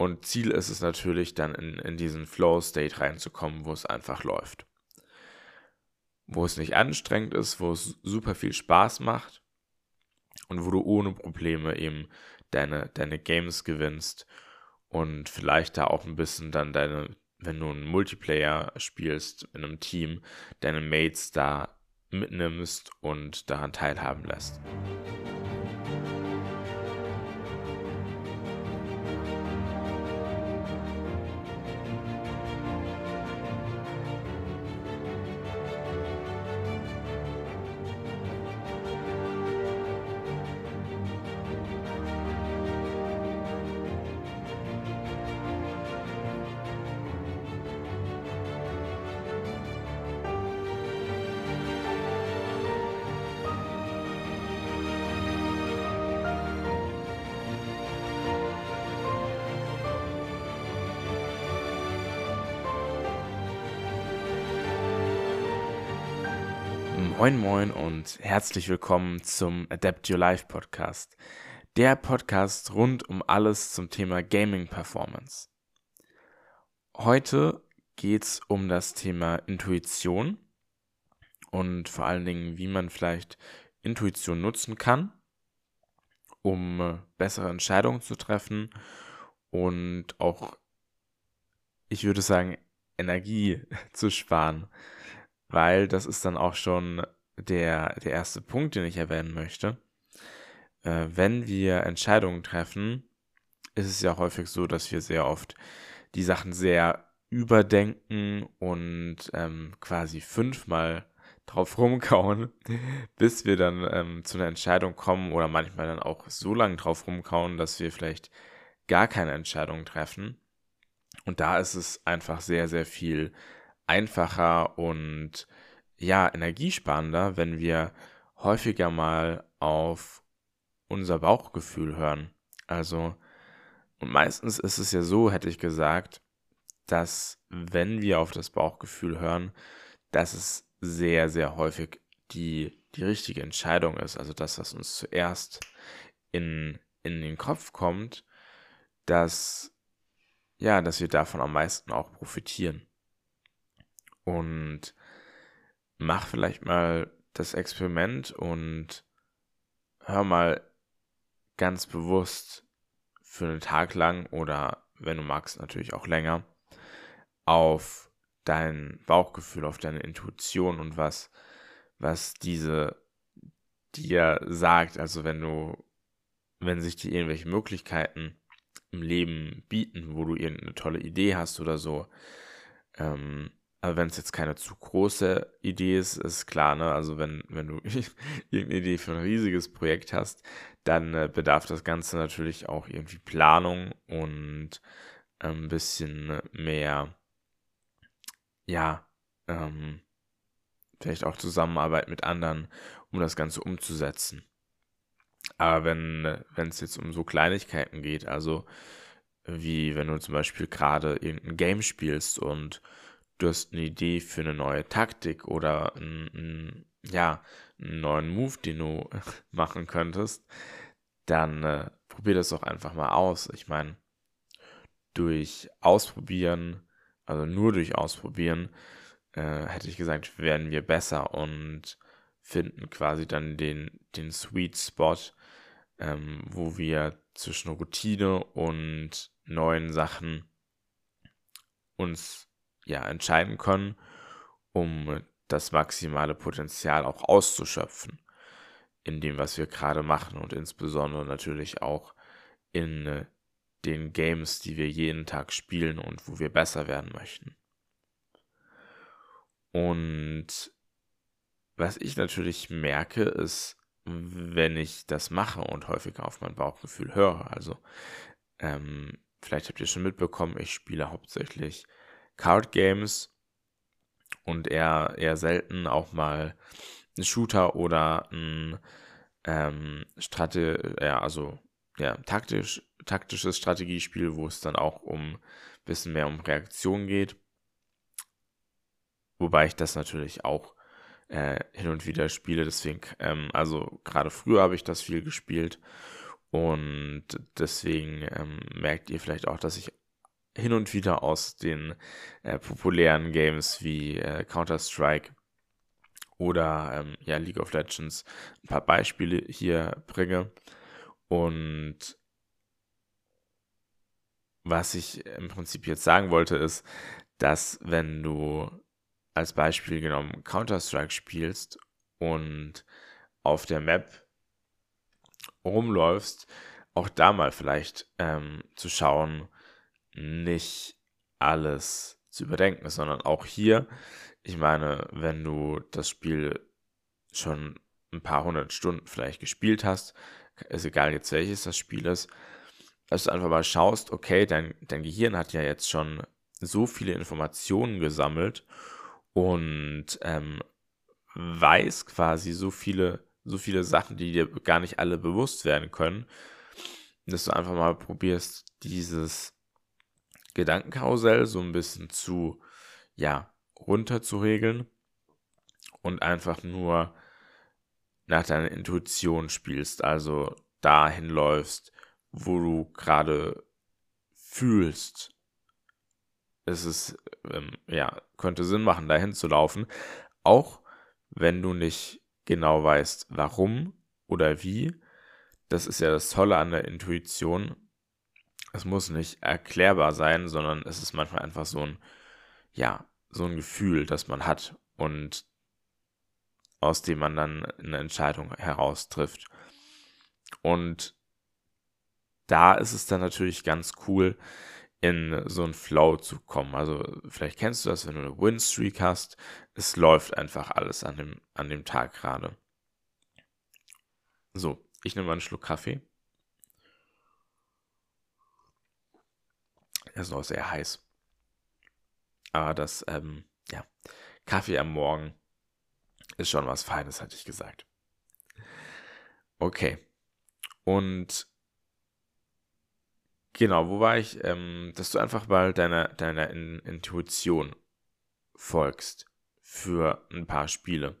Und Ziel ist es natürlich, dann in, in diesen Flow-State reinzukommen, wo es einfach läuft. Wo es nicht anstrengend ist, wo es super viel Spaß macht und wo du ohne Probleme eben deine, deine Games gewinnst und vielleicht da auch ein bisschen dann deine, wenn du einen Multiplayer spielst in einem Team, deine Mates da mitnimmst und daran teilhaben lässt. Moin Moin und herzlich willkommen zum Adapt Your Life Podcast. Der Podcast rund um alles zum Thema Gaming Performance. Heute geht es um das Thema Intuition und vor allen Dingen, wie man vielleicht Intuition nutzen kann, um äh, bessere Entscheidungen zu treffen und auch, ich würde sagen, Energie zu sparen weil das ist dann auch schon der, der erste Punkt, den ich erwähnen möchte. Äh, wenn wir Entscheidungen treffen, ist es ja häufig so, dass wir sehr oft die Sachen sehr überdenken und ähm, quasi fünfmal drauf rumkauen, bis wir dann ähm, zu einer Entscheidung kommen oder manchmal dann auch so lange drauf rumkauen, dass wir vielleicht gar keine Entscheidung treffen. Und da ist es einfach sehr, sehr viel einfacher und ja, energiesparender, wenn wir häufiger mal auf unser Bauchgefühl hören. Also, und meistens ist es ja so, hätte ich gesagt, dass wenn wir auf das Bauchgefühl hören, dass es sehr, sehr häufig die, die richtige Entscheidung ist. Also das, was uns zuerst in, in den Kopf kommt, dass, ja, dass wir davon am meisten auch profitieren und mach vielleicht mal das Experiment und hör mal ganz bewusst für einen Tag lang oder wenn du magst natürlich auch länger auf dein Bauchgefühl, auf deine Intuition und was, was diese dir sagt. Also wenn du, wenn sich dir irgendwelche Möglichkeiten im Leben bieten, wo du irgendeine tolle Idee hast oder so, ähm, aber wenn es jetzt keine zu große Idee ist, ist klar, ne? Also wenn, wenn du irgendeine Idee für ein riesiges Projekt hast, dann äh, bedarf das Ganze natürlich auch irgendwie Planung und ein bisschen mehr, ja, ähm, vielleicht auch Zusammenarbeit mit anderen, um das Ganze umzusetzen. Aber wenn wenn es jetzt um so Kleinigkeiten geht, also wie wenn du zum Beispiel gerade irgendein Game spielst und du hast eine Idee für eine neue Taktik oder einen, ja, einen neuen Move, den du machen könntest, dann äh, probier das doch einfach mal aus. Ich meine, durch Ausprobieren, also nur durch Ausprobieren, äh, hätte ich gesagt, werden wir besser und finden quasi dann den, den Sweet Spot, ähm, wo wir zwischen Routine und neuen Sachen uns ja, entscheiden können, um das maximale Potenzial auch auszuschöpfen in dem, was wir gerade machen und insbesondere natürlich auch in äh, den Games, die wir jeden Tag spielen und wo wir besser werden möchten. Und was ich natürlich merke, ist, wenn ich das mache und häufiger auf mein Bauchgefühl höre. Also, ähm, vielleicht habt ihr schon mitbekommen, ich spiele hauptsächlich Card Games und eher, eher selten auch mal ein Shooter oder ein ähm, Strate, ja, also ja, taktisch, taktisches Strategiespiel, wo es dann auch um ein bisschen mehr um Reaktion geht. Wobei ich das natürlich auch äh, hin und wieder spiele, deswegen, ähm, also gerade früher habe ich das viel gespielt Und deswegen ähm, merkt ihr vielleicht auch, dass ich hin und wieder aus den äh, populären Games wie äh, Counter-Strike oder ähm, ja, League of Legends ein paar Beispiele hier bringe. Und was ich im Prinzip jetzt sagen wollte, ist, dass wenn du als Beispiel genommen Counter-Strike spielst und auf der Map rumläufst, auch da mal vielleicht ähm, zu schauen, nicht alles zu überdenken, sondern auch hier, ich meine, wenn du das Spiel schon ein paar hundert Stunden vielleicht gespielt hast, ist egal jetzt welches das Spiel ist, dass du einfach mal schaust, okay, dein, dein Gehirn hat ja jetzt schon so viele Informationen gesammelt und ähm, weiß quasi so viele, so viele Sachen, die dir gar nicht alle bewusst werden können, dass du einfach mal probierst, dieses Gedankenkarussell so ein bisschen zu, ja, runter zu regeln und einfach nur nach deiner Intuition spielst, also dahin läufst, wo du gerade fühlst. Es ist, ähm, ja, könnte Sinn machen, dahin zu laufen, auch wenn du nicht genau weißt, warum oder wie. Das ist ja das Tolle an der Intuition. Es muss nicht erklärbar sein, sondern es ist manchmal einfach so ein, ja, so ein Gefühl, das man hat und aus dem man dann eine Entscheidung heraus trifft. Und da ist es dann natürlich ganz cool, in so einen Flow zu kommen. Also vielleicht kennst du das, wenn du eine Win-Streak hast. Es läuft einfach alles an dem, an dem Tag gerade. So, ich nehme mal einen Schluck Kaffee. Ist noch sehr heiß. Aber das, ähm, ja, Kaffee am Morgen ist schon was Feines, hatte ich gesagt. Okay. Und genau, wo war ich? Ähm, dass du einfach mal deiner, deiner In Intuition folgst für ein paar Spiele.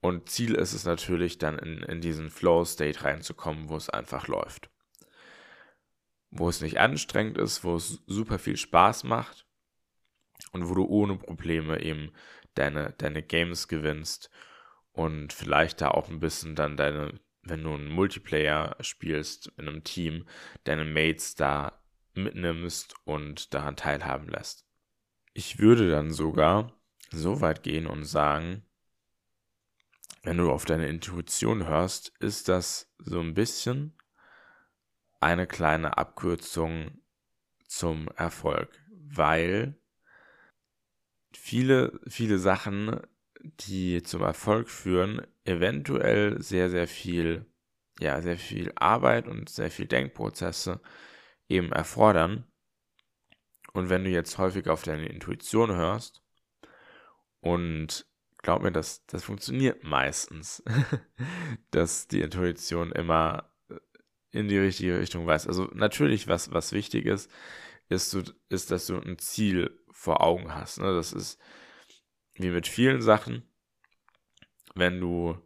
Und Ziel ist es natürlich dann in, in diesen Flow-State reinzukommen, wo es einfach läuft. Wo es nicht anstrengend ist, wo es super viel Spaß macht und wo du ohne Probleme eben deine, deine Games gewinnst und vielleicht da auch ein bisschen dann deine, wenn du einen Multiplayer spielst in einem Team, deine Mates da mitnimmst und daran teilhaben lässt. Ich würde dann sogar so weit gehen und sagen, wenn du auf deine Intuition hörst, ist das so ein bisschen eine kleine Abkürzung zum Erfolg, weil viele, viele Sachen, die zum Erfolg führen, eventuell sehr, sehr viel, ja, sehr viel Arbeit und sehr viel Denkprozesse eben erfordern. Und wenn du jetzt häufig auf deine Intuition hörst und glaub mir, das, das funktioniert meistens, dass die Intuition immer in die richtige Richtung weiß. Also natürlich, was, was wichtig ist, ist, ist, dass du ein Ziel vor Augen hast. Ne? Das ist wie mit vielen Sachen, wenn du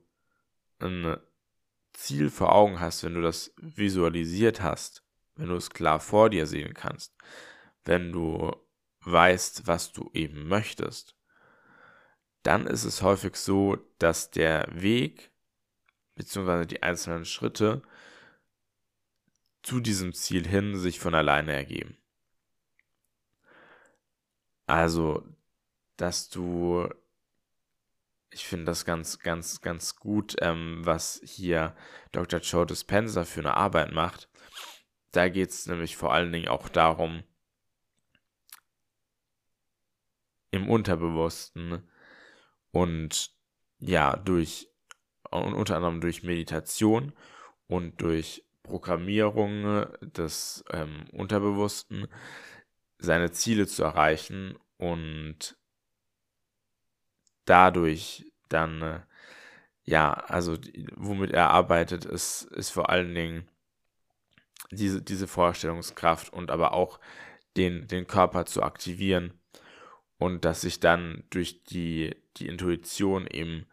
ein Ziel vor Augen hast, wenn du das visualisiert hast, wenn du es klar vor dir sehen kannst, wenn du weißt, was du eben möchtest, dann ist es häufig so, dass der Weg bzw. die einzelnen Schritte zu diesem Ziel hin sich von alleine ergeben. Also, dass du, ich finde das ganz, ganz, ganz gut, ähm, was hier Dr. Joe Dispenza für eine Arbeit macht. Da geht es nämlich vor allen Dingen auch darum, im Unterbewussten und ja, durch, und unter anderem durch Meditation und durch Programmierung des ähm, Unterbewussten seine Ziele zu erreichen und dadurch dann, äh, ja, also womit er arbeitet, ist, ist vor allen Dingen diese, diese Vorstellungskraft und aber auch den, den Körper zu aktivieren und dass sich dann durch die, die Intuition eben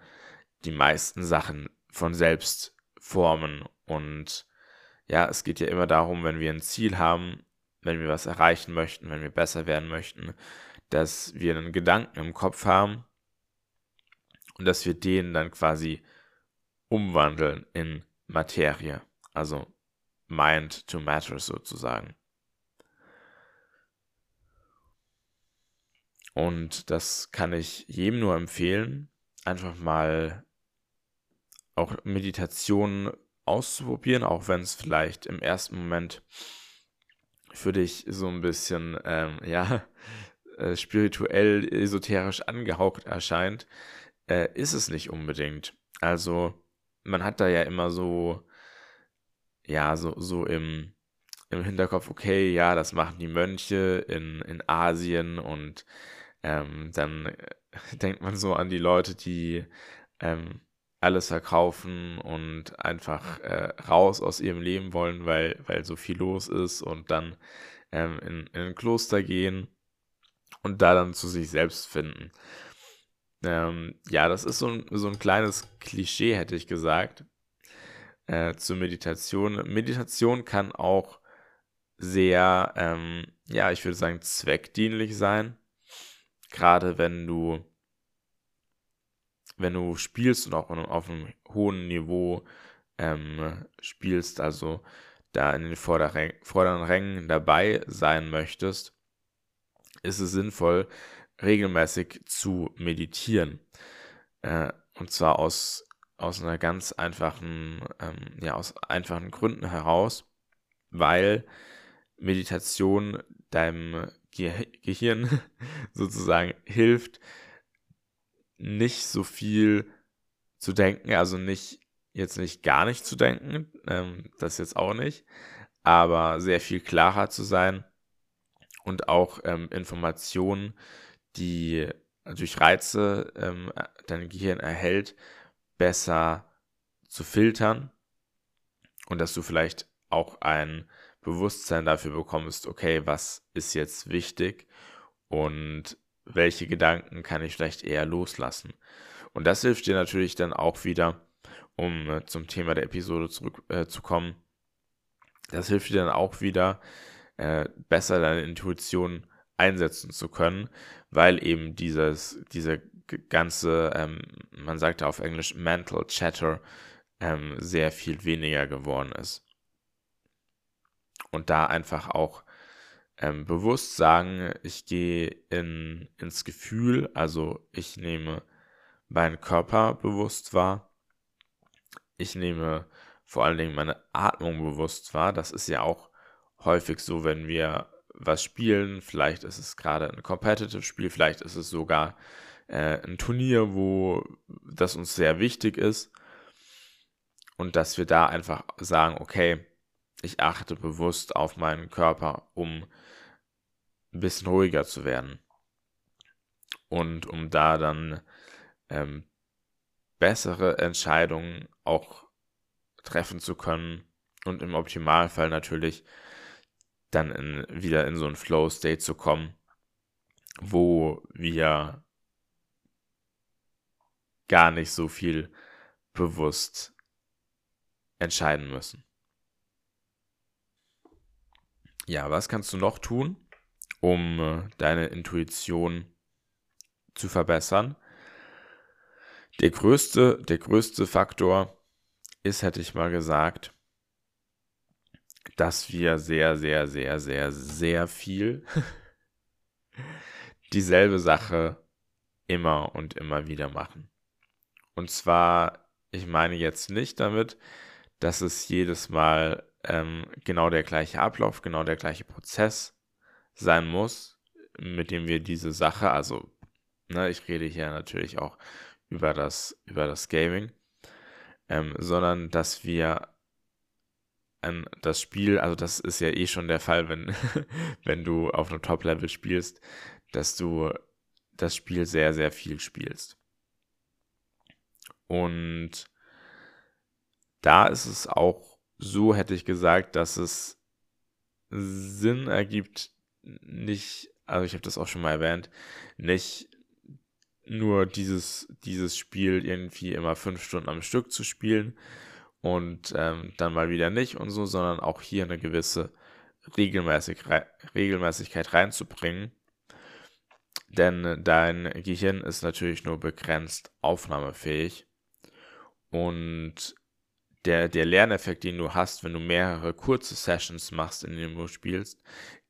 die meisten Sachen von selbst formen und ja, es geht ja immer darum, wenn wir ein Ziel haben, wenn wir was erreichen möchten, wenn wir besser werden möchten, dass wir einen Gedanken im Kopf haben und dass wir den dann quasi umwandeln in Materie, also Mind to Matter sozusagen. Und das kann ich jedem nur empfehlen, einfach mal auch Meditation auszuprobieren, auch wenn es vielleicht im ersten Moment für dich so ein bisschen, ähm, ja, äh, spirituell, esoterisch angehaucht erscheint, äh, ist es nicht unbedingt. Also, man hat da ja immer so, ja, so, so im, im Hinterkopf, okay, ja, das machen die Mönche in, in Asien und ähm, dann äh, denkt man so an die Leute, die ähm, alles verkaufen und einfach äh, raus aus ihrem Leben wollen, weil, weil so viel los ist und dann ähm, in, in ein Kloster gehen und da dann zu sich selbst finden. Ähm, ja, das ist so ein, so ein kleines Klischee, hätte ich gesagt, äh, zur Meditation. Meditation kann auch sehr, ähm, ja, ich würde sagen, zweckdienlich sein. Gerade wenn du wenn du spielst und auch auf einem hohen Niveau ähm, spielst, also da in den vorderen Rängen dabei sein möchtest, ist es sinnvoll, regelmäßig zu meditieren. Äh, und zwar aus, aus einer ganz einfachen, ähm, ja, aus einfachen Gründen heraus, weil Meditation deinem Ge Gehirn sozusagen hilft, nicht so viel zu denken, also nicht jetzt nicht gar nicht zu denken, ähm, das jetzt auch nicht, aber sehr viel klarer zu sein und auch ähm, Informationen, die durch Reize ähm, dein Gehirn erhält, besser zu filtern und dass du vielleicht auch ein Bewusstsein dafür bekommst, okay, was ist jetzt wichtig und welche Gedanken kann ich vielleicht eher loslassen. Und das hilft dir natürlich dann auch wieder, um äh, zum Thema der Episode zurückzukommen. Äh, das hilft dir dann auch wieder, äh, besser deine Intuition einsetzen zu können, weil eben dieses, diese ganze, ähm, man sagt ja auf Englisch Mental Chatter, ähm, sehr viel weniger geworden ist. Und da einfach auch ähm, bewusst sagen, ich gehe in, ins Gefühl, also ich nehme meinen Körper bewusst wahr, ich nehme vor allen Dingen meine Atmung bewusst wahr. Das ist ja auch häufig so, wenn wir was spielen. Vielleicht ist es gerade ein Competitive-Spiel, vielleicht ist es sogar äh, ein Turnier, wo das uns sehr wichtig ist. Und dass wir da einfach sagen, okay, ich achte bewusst auf meinen Körper, um ein bisschen ruhiger zu werden. Und um da dann ähm, bessere Entscheidungen auch treffen zu können und im Optimalfall natürlich dann in, wieder in so ein Flow-State zu kommen, wo wir gar nicht so viel bewusst entscheiden müssen. Ja, was kannst du noch tun, um äh, deine Intuition zu verbessern? Der größte, der größte Faktor ist, hätte ich mal gesagt, dass wir sehr, sehr, sehr, sehr, sehr viel dieselbe Sache immer und immer wieder machen. Und zwar, ich meine jetzt nicht damit, dass es jedes Mal ähm, genau der gleiche Ablauf, genau der gleiche Prozess sein muss, mit dem wir diese Sache, also ne, ich rede hier natürlich auch über das, über das Gaming, ähm, sondern dass wir ähm, das Spiel, also das ist ja eh schon der Fall, wenn, wenn du auf einem Top-Level spielst, dass du das Spiel sehr, sehr viel spielst. Und da ist es auch so, hätte ich gesagt, dass es Sinn ergibt, nicht, also ich habe das auch schon mal erwähnt, nicht nur dieses, dieses Spiel irgendwie immer fünf Stunden am Stück zu spielen und ähm, dann mal wieder nicht und so, sondern auch hier eine gewisse Regelmäßig, Regelmäßigkeit reinzubringen. Denn dein Gehirn ist natürlich nur begrenzt aufnahmefähig. Und der, der Lerneffekt, den du hast, wenn du mehrere kurze Sessions machst, in denen du spielst,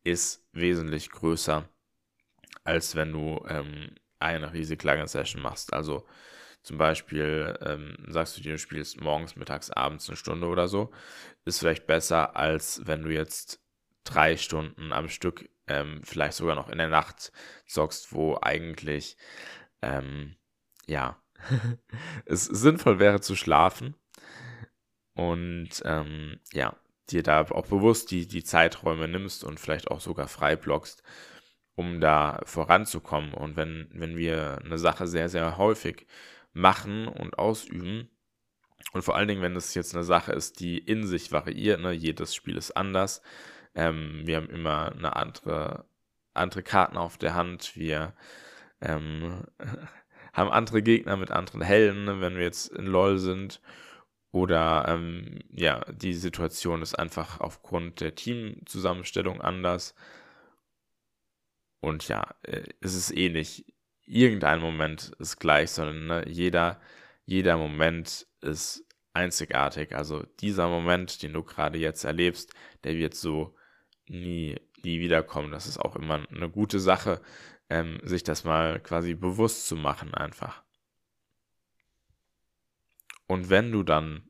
ist wesentlich größer, als wenn du ähm, eine riesig lange Session machst. Also zum Beispiel ähm, sagst du dir, du spielst morgens, mittags, abends eine Stunde oder so, ist vielleicht besser, als wenn du jetzt drei Stunden am Stück, ähm, vielleicht sogar noch in der Nacht zockst, wo eigentlich, ähm, ja, es sinnvoll wäre zu schlafen und ähm, ja, dir da auch bewusst die, die Zeiträume nimmst und vielleicht auch sogar frei blockst, um da voranzukommen. Und wenn, wenn wir eine Sache sehr, sehr häufig machen und ausüben, und vor allen Dingen, wenn es jetzt eine Sache ist, die in sich variiert, ne, jedes Spiel ist anders, ähm, wir haben immer eine andere, andere Karten auf der Hand, wir ähm, haben andere Gegner mit anderen Helden, ne, wenn wir jetzt in LOL sind oder ähm, ja, die Situation ist einfach aufgrund der Teamzusammenstellung anders. Und ja, äh, es ist eh nicht irgendein Moment ist gleich, sondern ne, jeder, jeder Moment ist einzigartig. Also dieser Moment, den du gerade jetzt erlebst, der wird so nie, nie wiederkommen. Das ist auch immer eine gute Sache, ähm, sich das mal quasi bewusst zu machen einfach. Und wenn du dann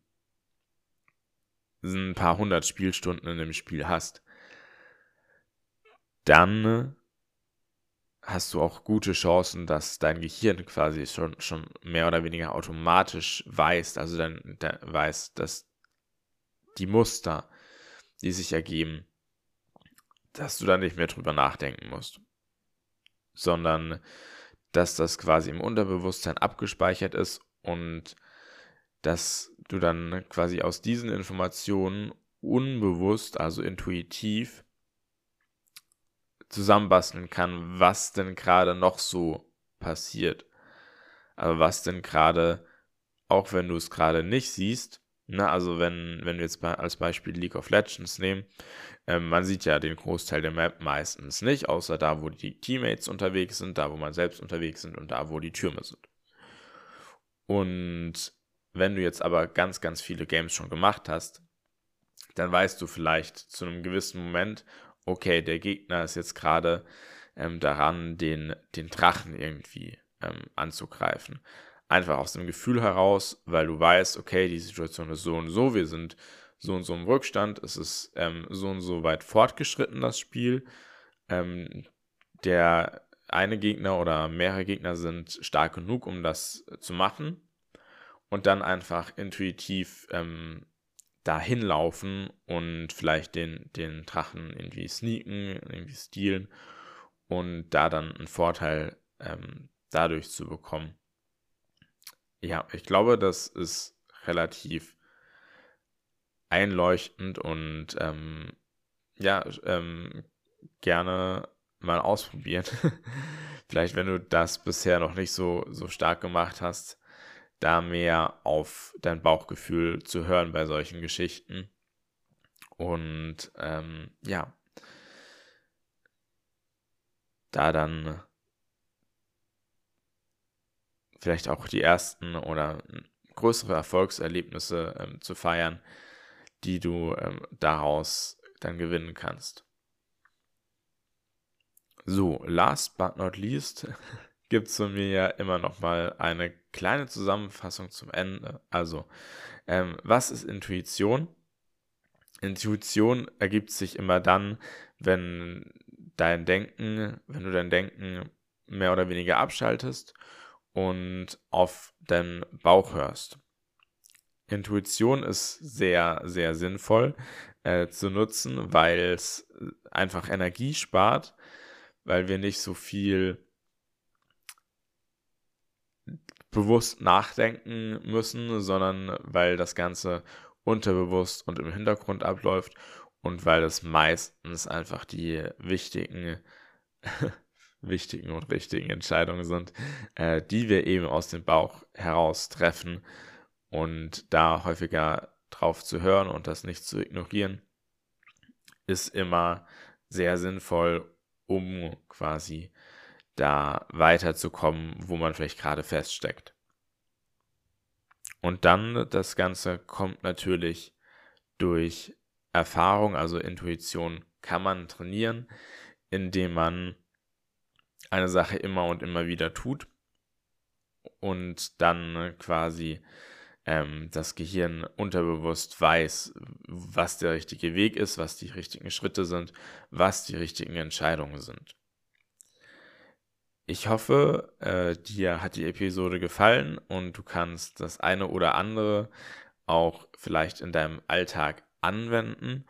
ein paar hundert Spielstunden in dem Spiel hast, dann hast du auch gute Chancen, dass dein Gehirn quasi schon, schon mehr oder weniger automatisch weiß, also dann weiß, dass die Muster, die sich ergeben, dass du da nicht mehr drüber nachdenken musst, sondern dass das quasi im Unterbewusstsein abgespeichert ist und dass du dann quasi aus diesen Informationen unbewusst, also intuitiv, zusammenbasteln kann, was denn gerade noch so passiert. Aber was denn gerade, auch wenn du es gerade nicht siehst, ne, also wenn, wenn wir jetzt als Beispiel League of Legends nehmen, äh, man sieht ja den Großteil der Map meistens nicht, außer da, wo die Teammates unterwegs sind, da, wo man selbst unterwegs sind und da, wo die Türme sind. Und wenn du jetzt aber ganz, ganz viele Games schon gemacht hast, dann weißt du vielleicht zu einem gewissen Moment, okay, der Gegner ist jetzt gerade ähm, daran, den, den Drachen irgendwie ähm, anzugreifen. Einfach aus dem Gefühl heraus, weil du weißt, okay, die Situation ist so und so, wir sind so und so im Rückstand, es ist ähm, so und so weit fortgeschritten, das Spiel. Ähm, der eine Gegner oder mehrere Gegner sind stark genug, um das zu machen und dann einfach intuitiv ähm, da hinlaufen und vielleicht den, den Drachen irgendwie sneaken, irgendwie stealen und da dann einen Vorteil ähm, dadurch zu bekommen. Ja, ich glaube, das ist relativ einleuchtend und ähm, ja, ähm, gerne mal ausprobieren. Vielleicht, wenn du das bisher noch nicht so, so stark gemacht hast, da mehr auf dein Bauchgefühl zu hören bei solchen Geschichten. Und ähm, ja, da dann vielleicht auch die ersten oder größere Erfolgserlebnisse ähm, zu feiern, die du ähm, daraus dann gewinnen kannst. So, last but not least gibt es von mir ja immer noch mal eine kleine Zusammenfassung zum Ende. Also, ähm, was ist Intuition? Intuition ergibt sich immer dann, wenn dein Denken, wenn du dein Denken mehr oder weniger abschaltest und auf deinen Bauch hörst. Intuition ist sehr, sehr sinnvoll äh, zu nutzen, weil es einfach Energie spart, weil wir nicht so viel bewusst nachdenken müssen, sondern weil das Ganze unterbewusst und im Hintergrund abläuft und weil es meistens einfach die wichtigen, wichtigen und richtigen Entscheidungen sind, äh, die wir eben aus dem Bauch heraus treffen. Und da häufiger drauf zu hören und das nicht zu ignorieren, ist immer sehr sinnvoll, um quasi da weiterzukommen, wo man vielleicht gerade feststeckt. Und dann das Ganze kommt natürlich durch Erfahrung, also Intuition kann man trainieren, indem man eine Sache immer und immer wieder tut und dann quasi ähm, das Gehirn unterbewusst weiß, was der richtige Weg ist, was die richtigen Schritte sind, was die richtigen Entscheidungen sind. Ich hoffe, äh, dir hat die Episode gefallen und du kannst das eine oder andere auch vielleicht in deinem Alltag anwenden.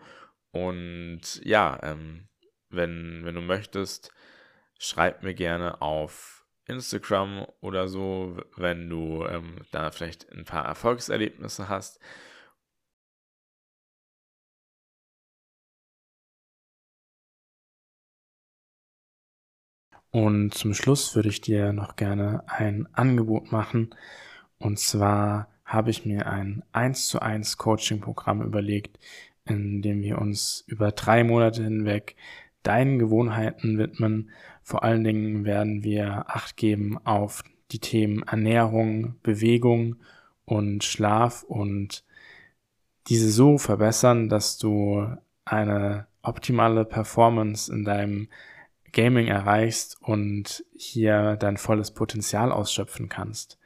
Und ja, ähm, wenn, wenn du möchtest, schreib mir gerne auf Instagram oder so, wenn du ähm, da vielleicht ein paar Erfolgserlebnisse hast. Und zum Schluss würde ich dir noch gerne ein Angebot machen. Und zwar habe ich mir ein 1 zu 1 Coaching-Programm überlegt, in dem wir uns über drei Monate hinweg deinen Gewohnheiten widmen. Vor allen Dingen werden wir Acht geben auf die Themen Ernährung, Bewegung und Schlaf und diese so verbessern, dass du eine optimale Performance in deinem Gaming erreichst und hier dein volles Potenzial ausschöpfen kannst.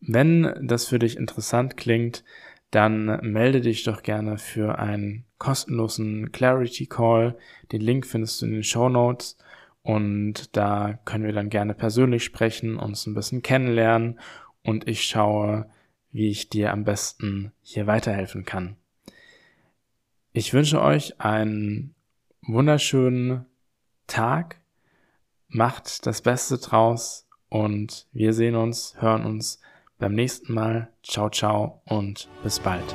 Wenn das für dich interessant klingt, dann melde dich doch gerne für einen kostenlosen Clarity Call. Den Link findest du in den Show Notes und da können wir dann gerne persönlich sprechen, uns ein bisschen kennenlernen und ich schaue, wie ich dir am besten hier weiterhelfen kann. Ich wünsche euch einen wunderschönen Tag. Macht das Beste draus und wir sehen uns, hören uns beim nächsten Mal. Ciao, ciao und bis bald.